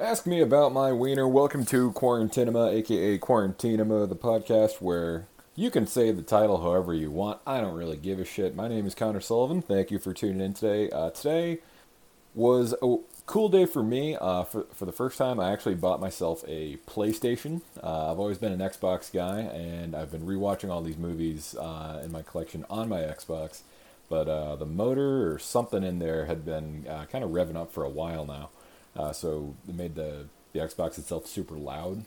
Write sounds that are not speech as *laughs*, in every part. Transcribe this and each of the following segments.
Ask me about my wiener. Welcome to Quarantinema, aka Quarantinema, the podcast where you can say the title however you want. I don't really give a shit. My name is Connor Sullivan. Thank you for tuning in today. Uh, today was a cool day for me. Uh, for, for the first time, I actually bought myself a PlayStation. Uh, I've always been an Xbox guy, and I've been rewatching all these movies uh, in my collection on my Xbox. But uh, the motor or something in there had been uh, kind of revving up for a while now. Uh, so it made the, the Xbox itself super loud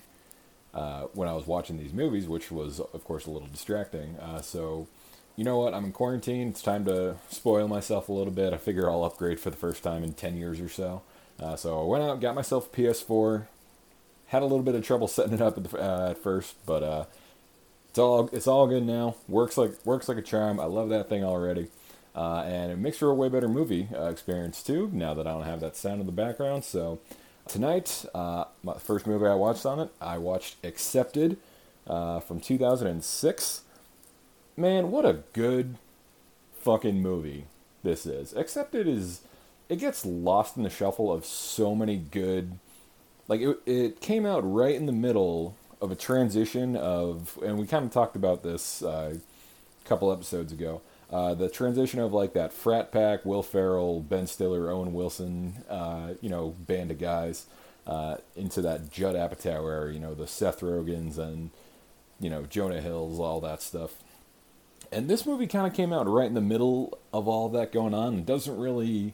uh, when I was watching these movies, which was, of course, a little distracting. Uh, so, you know what? I'm in quarantine. It's time to spoil myself a little bit. I figure I'll upgrade for the first time in 10 years or so. Uh, so I went out, got myself a PS4. Had a little bit of trouble *laughs* setting it up at, the, uh, at first, but uh, it's all it's all good now. Works like works like a charm. I love that thing already. Uh, and it makes for a way better movie uh, experience too. Now that I don't have that sound in the background, so tonight, uh, my first movie I watched on it, I watched Accepted uh, from 2006. Man, what a good fucking movie this is. Accepted is it gets lost in the shuffle of so many good. Like it, it came out right in the middle of a transition of, and we kind of talked about this uh, a couple episodes ago uh, the transition of like that frat pack, Will Ferrell, Ben Stiller, Owen Wilson, uh, you know, band of guys, uh, into that Judd Apatow era, you know, the Seth Rogens and, you know, Jonah Hills, all that stuff. And this movie kind of came out right in the middle of all that going on. It doesn't really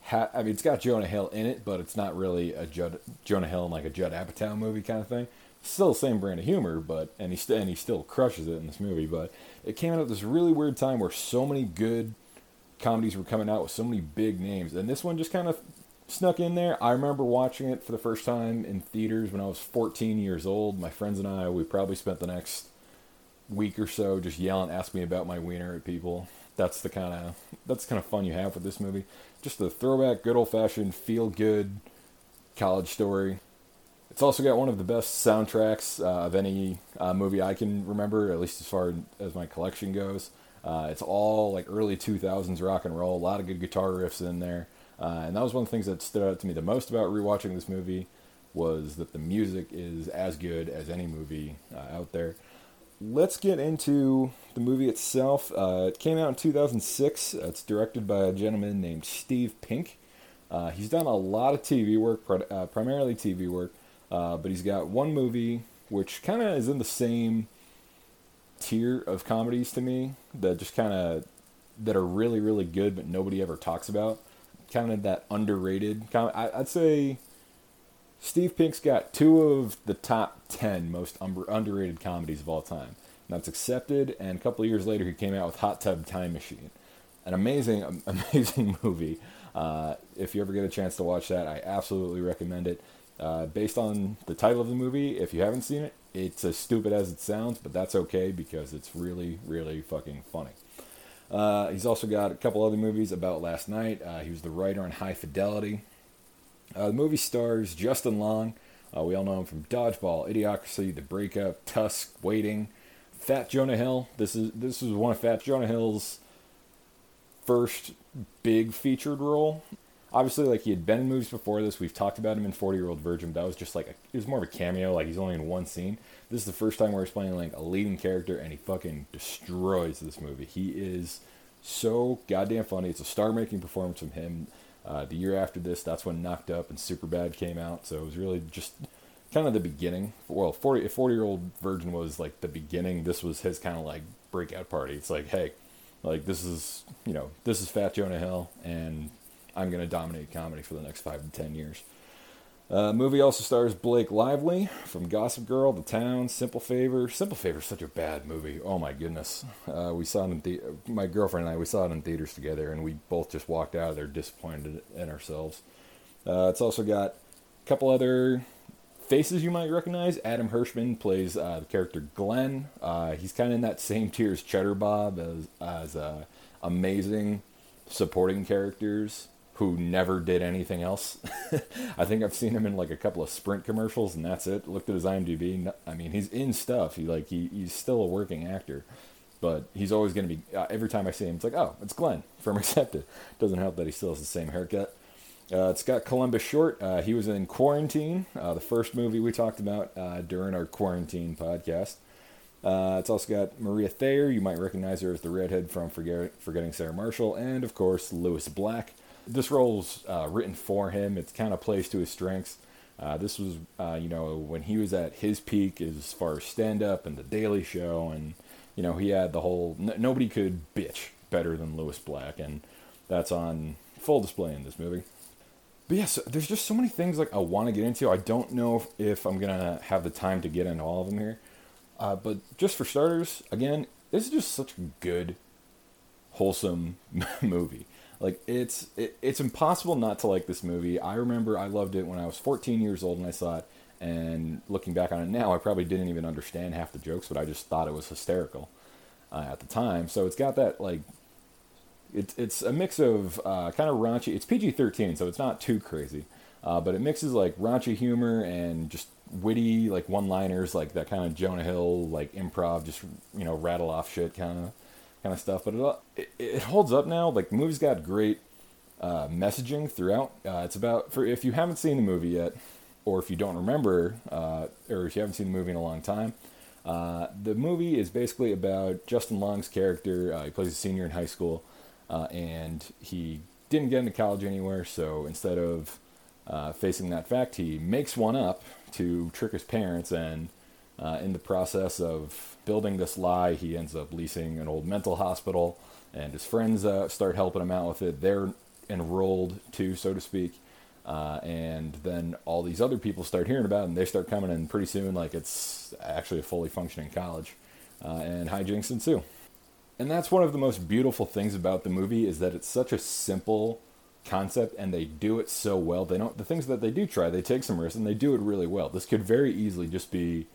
have, I mean, it's got Jonah Hill in it, but it's not really a Judd, Jonah Hill and like a Judd Apatow movie kind of thing still the same brand of humor, but and he st- and he still crushes it in this movie. But it came out at this really weird time where so many good comedies were coming out with so many big names, and this one just kind of snuck in there. I remember watching it for the first time in theaters when I was 14 years old. My friends and I, we probably spent the next week or so just yelling, "Ask me about my wiener" at people. That's the kind of that's kind of fun you have with this movie. Just a throwback, good old fashioned, feel good college story it's also got one of the best soundtracks uh, of any uh, movie I can remember, at least as far as my collection goes. Uh, it's all like early 2000s rock and roll, a lot of good guitar riffs in there. Uh, and that was one of the things that stood out to me the most about rewatching this movie was that the music is as good as any movie uh, out there. Let's get into the movie itself. Uh, it came out in 2006. It's directed by a gentleman named Steve Pink. he's done a lot of TV work, primarily TV work. Uh, but he's got one movie which kind of is in the same tier of comedies to me that just kind of that are really really good but nobody ever talks about. Kind of that underrated. Com- I, I'd say Steve Pink's got two of the top ten most um, underrated comedies of all time. And that's accepted. And a couple of years later, he came out with Hot Tub Time Machine, an amazing, *laughs* amazing movie. Uh, if you ever get a chance to watch that, I absolutely recommend it. Uh, based on the title of the movie, if you haven't seen it, it's as stupid as it sounds, but that's okay because it's really, really fucking funny. Uh, he's also got a couple other movies about last night. Uh, he was the writer on High Fidelity. Uh, the movie stars Justin Long. Uh, we all know him from Dodgeball, Idiocracy, The Breakup, Tusk, Waiting, Fat Jonah Hill. This is this was one of Fat Jonah Hill's first big featured role obviously like he had been in movies before this. We've talked about him in Forty Year Old Virgin. But that was just like a, it was more of a cameo. Like he's only in one scene. This is the first time where he's playing like a leading character, and he fucking destroys this movie. He is so goddamn funny. It's a star-making performance from him. Uh, the year after this, that's when Knocked Up and Superbad came out. So it was really just kind of the beginning. Well, 40, 40 year old virgin was like the beginning. This was his kind of like breakout party. It's like, hey, like this is, you know, this is Fat Jonah Hill, and I'm going to dominate comedy for the next five to ten years. Uh, movie also stars Blake Lively from Gossip Girl, The Town, Simple Favor. Simple Favor is such a bad movie. Oh my goodness. Uh, we saw it in the- my girlfriend and I. We saw it in theaters together, and we both just walked out of there disappointed in ourselves. Uh, it's also got a couple other faces you might recognize. Adam Herschman plays uh, the character Glenn. Uh, he's kind of in that same tier as Cheddar Bob as as uh, amazing supporting characters who never did anything else. *laughs* I think I've seen him in like a couple of Sprint commercials, and that's it. Looked at his IMDb. I mean, he's in stuff. He like he, he's still a working actor, but he's always going to be. Uh, every time I see him, it's like, oh, it's Glenn from *laughs* Accepted. Doesn't help that he still has the same haircut. Uh, it's got Columbus Short. Uh, he was in Quarantine, uh, the first movie we talked about uh, during our quarantine podcast. Uh, it's also got Maria Thayer. You might recognize her as the redhead from Forget- Forgetting Sarah Marshall, and of course Lewis Black. This role's uh, written for him. It kind of plays to his strengths. this was, you know, when he was at his peak as far as stand-up and The Daily Show, and you know he had the whole. N- nobody could bitch better than Lewis Black, and that's on full display in this movie. But yes, yeah, so there's just so many things like I want to get into. I don't know if, if, I'm gonna have the time to get into all of them here. Uh, but just for starters, again, this is just such a good, wholesome *laughs* movie. Like it's it, it's impossible not to like this movie. I remember I loved it when I was 14 years old and I saw it. And looking back on it now, I probably didn't even understand half the jokes, but I just thought it was hysterical uh, at the time. So it's got that like it's it's a mix of uh, kind of raunchy. It's PG thirteen, so it's not too crazy, uh, but it mixes like raunchy humor and just witty like one liners, like that kind of Jonah Hill like improv, just you know rattle off shit kind of kind of stuff. But it, it, holds up now. Like the movie's got great uh, messaging throughout. Uh, it's about for if you haven't seen the movie yet, or if you don't remember, uh, or if you haven't seen the movie in a long time. Uh, the movie is basically about Justin Long's character. he plays a senior in high school uh, and he didn't get into college anywhere. So instead of uh, facing that fact, he makes one up to trick his parents, and uh, in the process of building this lie, he ends up leasing an old mental hospital, and his friends uh, start helping him out with it. They're enrolled too, so to speak. Uh, and then all these other people start hearing about it, and they start coming in pretty soon, like it's actually a fully functioning college, uh, and hijinks ensue and that's one of the most beautiful things about the movie is that it's such a simple concept and they do it so well they don't the things that they do try they take some risks and they do it really well this could very easily just be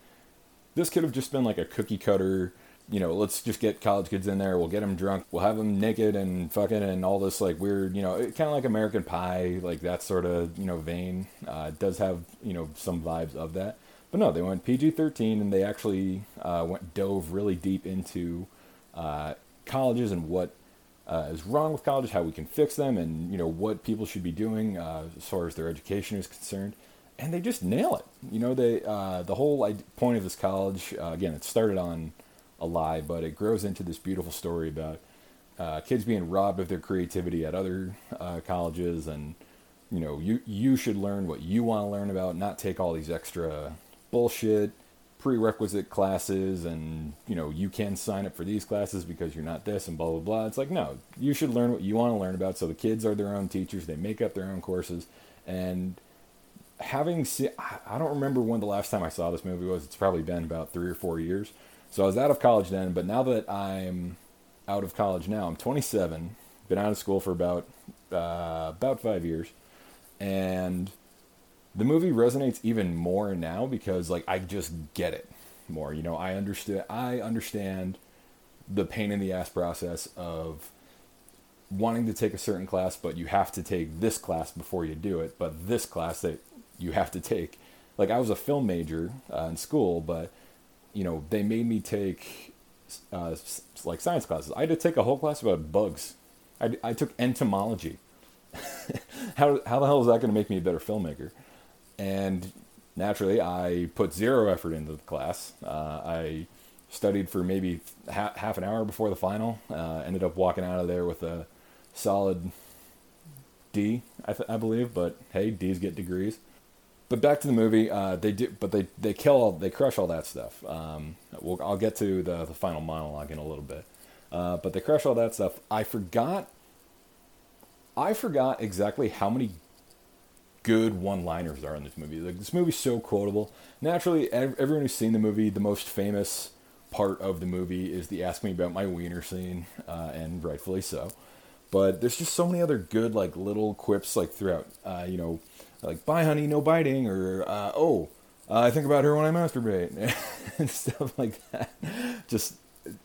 this could have just been like a cookie cutter you know let's just get college kids in there we'll get them drunk we'll have them naked and fucking and all this like weird you know kind of like american pie like that sort of you know vein uh, does have you know some vibes of that but no they went pg-13 and they actually uh, went dove really deep into uh, colleges and what uh, is wrong with colleges, how we can fix them, and you know what people should be doing uh, as far as their education is concerned. And they just nail it. You know, they uh, the whole point of this college. Uh, again, it started on a lie, but it grows into this beautiful story about uh, kids being robbed of their creativity at other colleges, and you know, you you should learn what you want to learn about, not take all these extra bullshit prerequisite classes and you know you can sign up for these classes because you're not this and blah blah blah it's like no you should learn what you want to learn about so the kids are their own teachers they make up their own courses and having seen i don't remember when the last time i saw this movie was it's probably been about three or four years so i was out of college then but now that i'm out of college now i'm 27 been out of school for about uh, about five years and the movie resonates even more now because like I just get it more. You know, I understand I understand the pain in the ass process of wanting to take a certain class, but you have to take this class before you do it. But this class that you have to take, like I was a film major uh, in school, but you know they made me take uh, like science classes. I had to take a whole class about bugs. I, I took entomology. *laughs* how how the hell is that going to make me a better filmmaker? and naturally, I put zero effort into the class. Uh, I studied for maybe ha- half an hour before the final. Uh, ended up walking out of there with a solid D, I, th- I believe. But hey, D's get degrees. But back to the movie, uh, they do, but they they kill all, they crush all that stuff. Um, we'll, I'll get to the the final monologue in a little bit. Uh, but they crush all that stuff. I forgot. I forgot exactly how many good one-liners are in this movie. Like this movie's so quotable. Naturally, everyone who's seen the movie, the most famous part of the movie is the "Ask Me About My Wiener" scene, uh, and rightfully so. But there's just so many other good like little quips like throughout. Uh, you know, like "Bye, honey, no biting," or uh, "Oh, I think about her when I masturbate," *laughs* and stuff like that. Just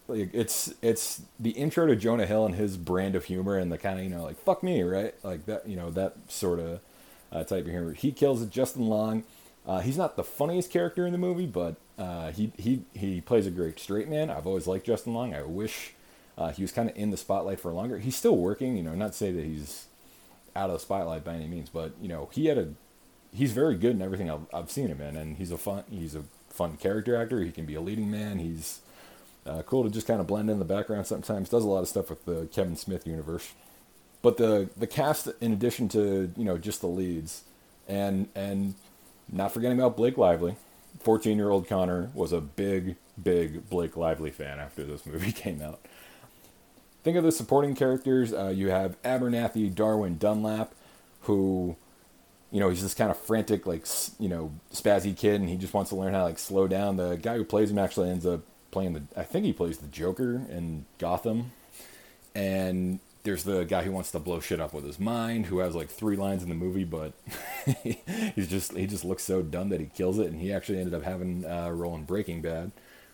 like it's it's the intro to Jonah Hill and his brand of humor and the kind of you know like "fuck me," right? Like that you know that sort of uh, type of humor. He kills it. Justin Long. Uh, he's not the funniest character in the movie, but uh, he he he plays a great straight man. I've always liked Justin Long. I wish uh, he was kind of in the spotlight for longer. He's still working. You know, not to say that he's out of the spotlight by any means, but you know he had a he's very good in everything I've, I've seen him in, and he's a fun he's a fun character actor. He can be a leading man. He's uh, cool to just kind of blend in the background sometimes. Does a lot of stuff with the Kevin Smith universe. But the the cast, in addition to you know just the leads, and and not forgetting about Blake Lively, fourteen year old Connor was a big big Blake Lively fan after this movie *laughs* came out. Think of the supporting characters. Uh, you have Abernathy Darwin Dunlap, who you know, he's this kind of frantic, like, you know, spazzy kid, and he just wants to learn how to, like, slow down. The guy who plays him actually ends up playing the, I think he plays the Joker in Gotham. And there's the guy who wants to blow shit up with his mind, who has like three lines in the movie, but *laughs* he's just he just looks so dumb that he kills it. And he actually ended up having a role in Breaking Bad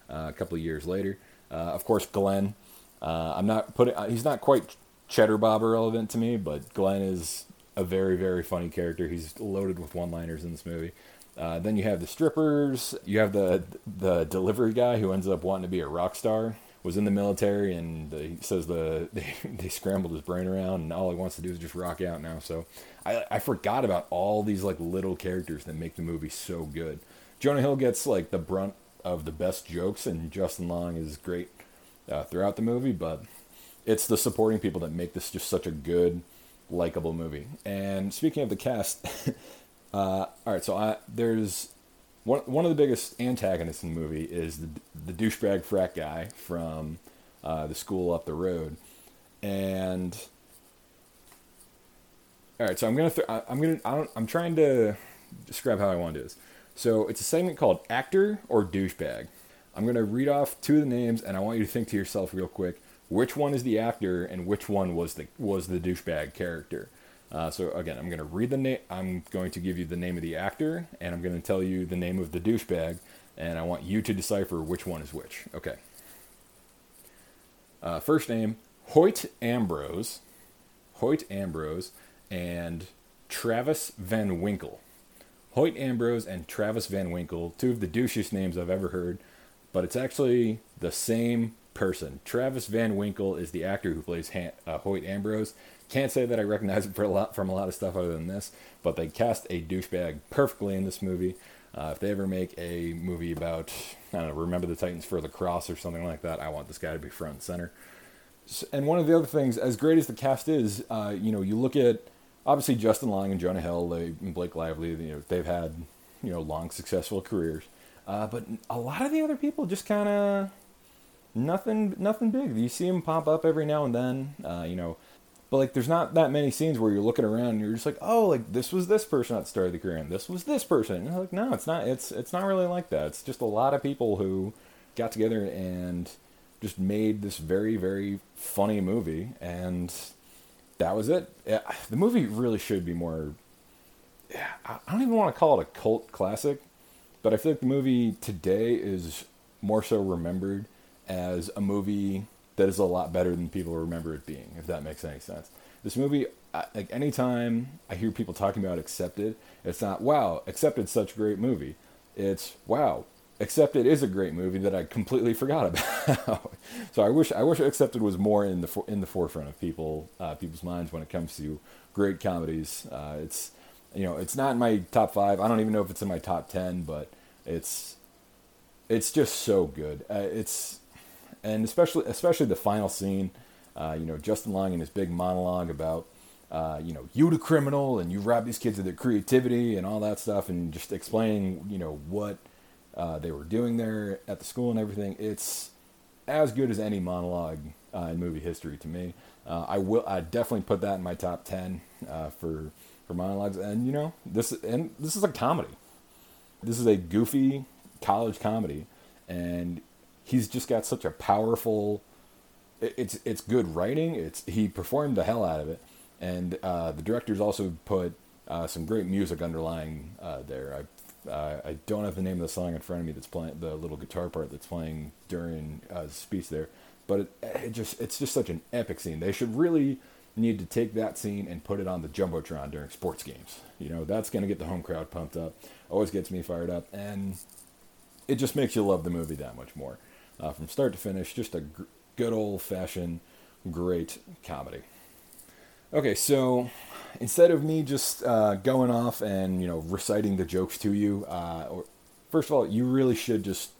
uh, a couple of years later. Uh, of course, Glenn. Uh, I'm not putting. Uh, he's not quite Cheddar Bob relevant to me, but Glenn is a very very funny character. He's loaded with one-liners in this movie. Uh, then you have the strippers. You have the the delivery guy who ends up wanting to be a rock star. Was in the military and he says the *laughs* they, they scrambled his brain around and all he wants to do is just rock out now. So I I forgot about all these like little characters that make the movie so good. Jonah Hill gets like the brunt of the best jokes and Justin Long is great uh, throughout the movie, but it's the supporting people that make this just such a good likable movie. And speaking of the cast. *laughs* Uh, all right, so I, there's one one of the biggest antagonists in the movie is the the douchebag frat guy from uh, the school up the road, and all right, so I'm gonna th- I'm gonna I don't, I'm trying to describe how I want to do this. So it's a segment called actor or douchebag. I'm gonna read off two of the names, and I want you to think to yourself real quick which one is the actor and which one was the was the douchebag character. Uh, so again, I'm going to read the name. I'm going to give you the name of the actor, and I'm going to tell you the name of the douchebag, and I want you to decipher which one is which. Okay. Uh, first name Hoyt Ambrose, Hoyt Ambrose, and Travis Van Winkle. Hoyt Ambrose and Travis Van Winkle, two of the douchiest names I've ever heard, but it's actually the same person. Travis Van Winkle is the actor who plays Han- uh, Hoyt Ambrose, can't say that I recognize him for a lot from a lot of stuff other than this, but they cast a douchebag perfectly in this movie. Uh, if they ever make a movie about, I don't know, Remember the Titans for the Cross or something like that, I want this guy to be front and center. And one of the other things, as great as the cast is, uh, you know, you look at obviously Justin Long and Jonah Hill, they, and Blake Lively, you know, they've had you know long successful careers, uh, but a lot of the other people just kind of nothing, nothing big. You see them pop up every now and then, uh, you know. But like, there's not that many scenes where you're looking around and you're just like, oh, like this was this person at the start of the career, and this was this person. And like, no, it's not. It's it's not really like that. It's just a lot of people who got together and just made this very very funny movie, and that was it. The movie really should be more. Yeah, I don't even want to call it a cult classic, but I feel like the movie today is more so remembered as a movie that is a lot better than people remember it being, if that makes any sense. This movie, like anytime I hear people talking about Accepted, it's not, wow, Accepted's such a great movie. It's, wow, Accepted is a great movie that I completely forgot *laughs* about. so I wish I wish Accepted was more in the in the forefront of people uh, people's minds when it comes to great comedies. Uh, it's you know it's not in my top five. I don't even know if it's in my top ten, but it's it's just so good. Uh, it's and especially especially the final scene. Uh, you know, Justin Long in his big monologue about, uh, you know, you the criminal and you rob these kids of their creativity and all that stuff, and just explaining, you know, what uh, they were doing there at the school and everything. It's as good as any monologue uh, in movie history to me. Uh, I will, I definitely put that in my top ten uh, for for monologues. And you know, this and this is a comedy. This is a goofy college comedy, and he's just got such a powerful. It's it's good writing. It's he performed the hell out of it, and uh, the director's also put uh, some great music underlying uh, there. I I don't have the name of the song in front of me that's playing the little guitar part that's playing during uh, the speech there, but it, it just it's just such an epic scene. They should really need to take that scene and put it on the jumbotron during sports games. You know that's going to get the home crowd pumped up. Always gets me fired up, and it just makes you love the movie that much more uh, from start to finish. Just a good old fashioned great comedy. Okay, so instead of me just uh, going off and you know reciting the jokes to you, uh, or, first of all, you really should just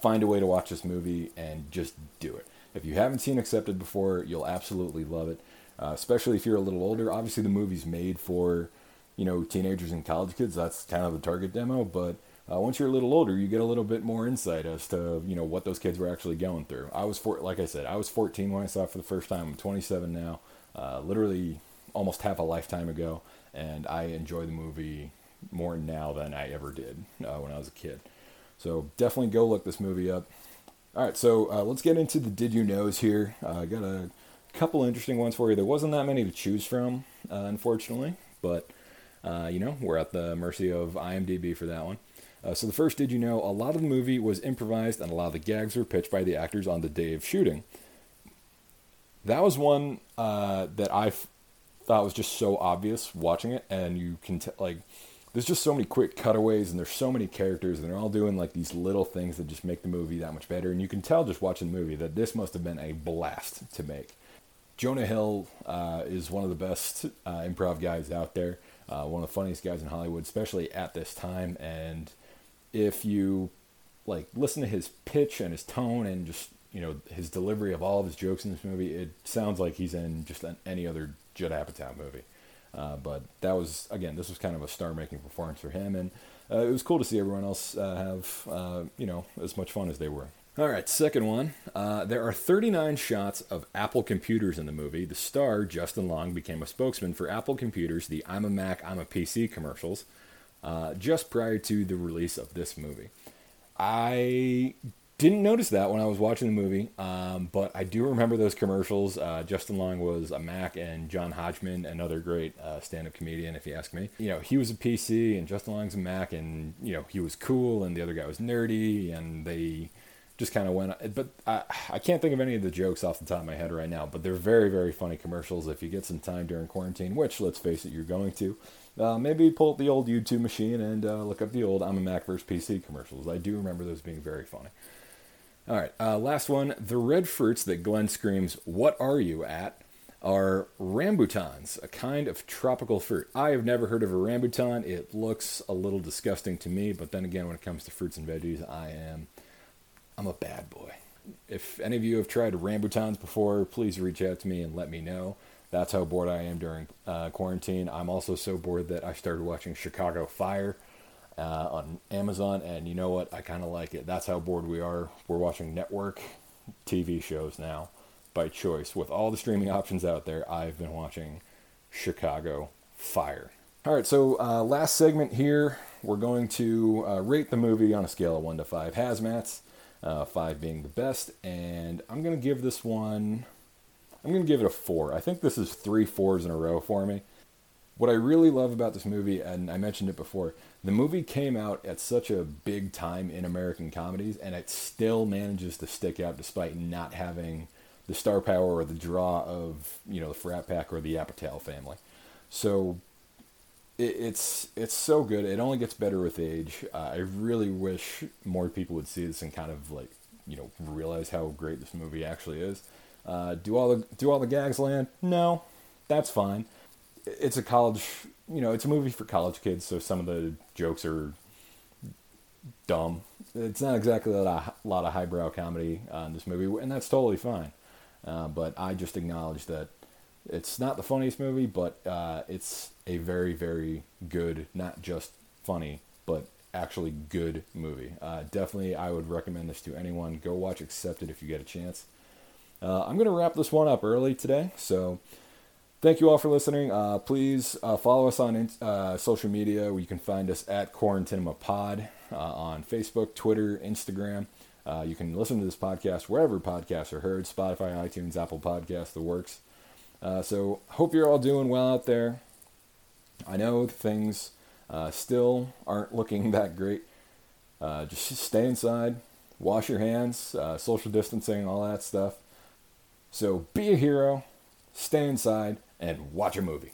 find a way to watch this movie and just do it. If you haven't seen Accepted before, you'll absolutely love it. Uh, especially if you're a little older. Obviously, the movie's made for you know teenagers and college kids. That's kind of the target demo. But uh, once you're a little older, you get a little bit more insight as to you know what those kids were actually going through. I was four, like I said, I was 14 when I saw it for the first time. I'm 27 now. Uh, literally almost half a lifetime ago, and I enjoy the movie more now than I ever did uh, when I was a kid. So definitely go look this movie up. All right, so uh, let's get into the did you knows here. Uh, I got a couple interesting ones for you. There wasn't that many to choose from, uh, unfortunately, but uh, you know we're at the mercy of IMDb for that one. Uh, so the first did you know a lot of the movie was improvised and a lot of the gags were pitched by the actors on the day of shooting. That was one uh, that I thought was just so obvious watching it, and you can tell like there's just so many quick cutaways and there's so many characters and they're all doing like these little things that just make the movie that much better. And you can tell just watching the movie that this must have been a blast to make. Jonah hill uh, is one of the best uh, improv guys out there uh, one of the funniest guys in hollywood especially at this time. And if you like listen to his pitch and his tone and just you know his delivery of all of his jokes in this movie it sounds like he's in just any other judd apatow movie uh, but that was again, this was kind of a star-making performance for him, and uh, it was cool to see everyone else uh, have uh, you know as much fun as they were. All right, second one. Uh, there are 39 shots of Apple computers in the movie. The star, Justin Long, became a spokesman for Apple computers, the I'm a Mac, I'm a PC commercials, just prior to the release of this movie. I didn't notice that when I was watching the movie, um, but I do remember those commercials. Uh, Justin Long was a Mac, and John Hodgman, another great uh, stand-up comedian, if you ask me. You know, he was a PC, and Justin Long's a Mac, and you know he was cool, and the other guy was nerdy, and they just kind of went. But I, I can't think of any of the jokes off the top of my head right now. But they're very, very funny commercials. If you get some time during quarantine, which let's face it, you're going to. Uh, maybe pull up the old YouTube machine and uh, look up the old I'm a Mac versus PC commercials. I do remember those being very funny. All right, uh, last one. The red fruits that Glenn screams, What are you at? are rambutans, a kind of tropical fruit. I have never heard of a rambutan. It looks a little disgusting to me, but then again, when it comes to fruits and veggies, I am I'm a bad boy. If any of you have tried rambutans before, please reach out to me and let me know. That's how bored I am during uh, quarantine. I'm also so bored that I started watching Chicago Fire uh, on Amazon, and you know what? I kind of like it. That's how bored we are. We're watching network TV shows now by choice. With all the streaming options out there, I've been watching Chicago Fire. All right, so uh, last segment here, we're going to uh, rate the movie on a scale of 1 to 5 hazmats, uh, 5 being the best, and I'm going to give this one, I'm going to give it a 4. I think this is three fours in a row for me. What I really love about this movie, and I mentioned it before, the movie came out at such a big time in American comedies, and it still manages to stick out despite not having the star power or the draw of you know the frat pack or the Apatow family. So it, it's it's so good. It only gets better with age. Uh, I really wish more people would see this and kind of like you know realize how great this movie actually is. Uh, do all the do all the gags land? No, that's fine. It's a college you know, it's a movie for college kids, so some of the jokes are dumb. It's not exactly a lot of, highbrow comedy uh, in this movie, and that's totally fine. Uh, but I just acknowledge that it's not the funniest movie, but uh, it's a very, very good, not just funny, but actually good movie. Uh, definitely, I would recommend this to anyone. Go watch Accepted if you get a chance. Uh, I'm going to wrap this one up early today, so Thank you all for listening. Uh, please uh, follow us on uh, social media. You can find us at Quarantinema Pod uh, on Facebook, Twitter, Instagram. Uh, you can listen to this podcast wherever podcasts are heard Spotify, iTunes, Apple Podcasts, the works. Uh, so, hope you're all doing well out there. I know things still aren't looking *laughs* that great. just stay inside, wash your hands, social distancing, all that stuff. So, be a hero, stay inside and watch a movie.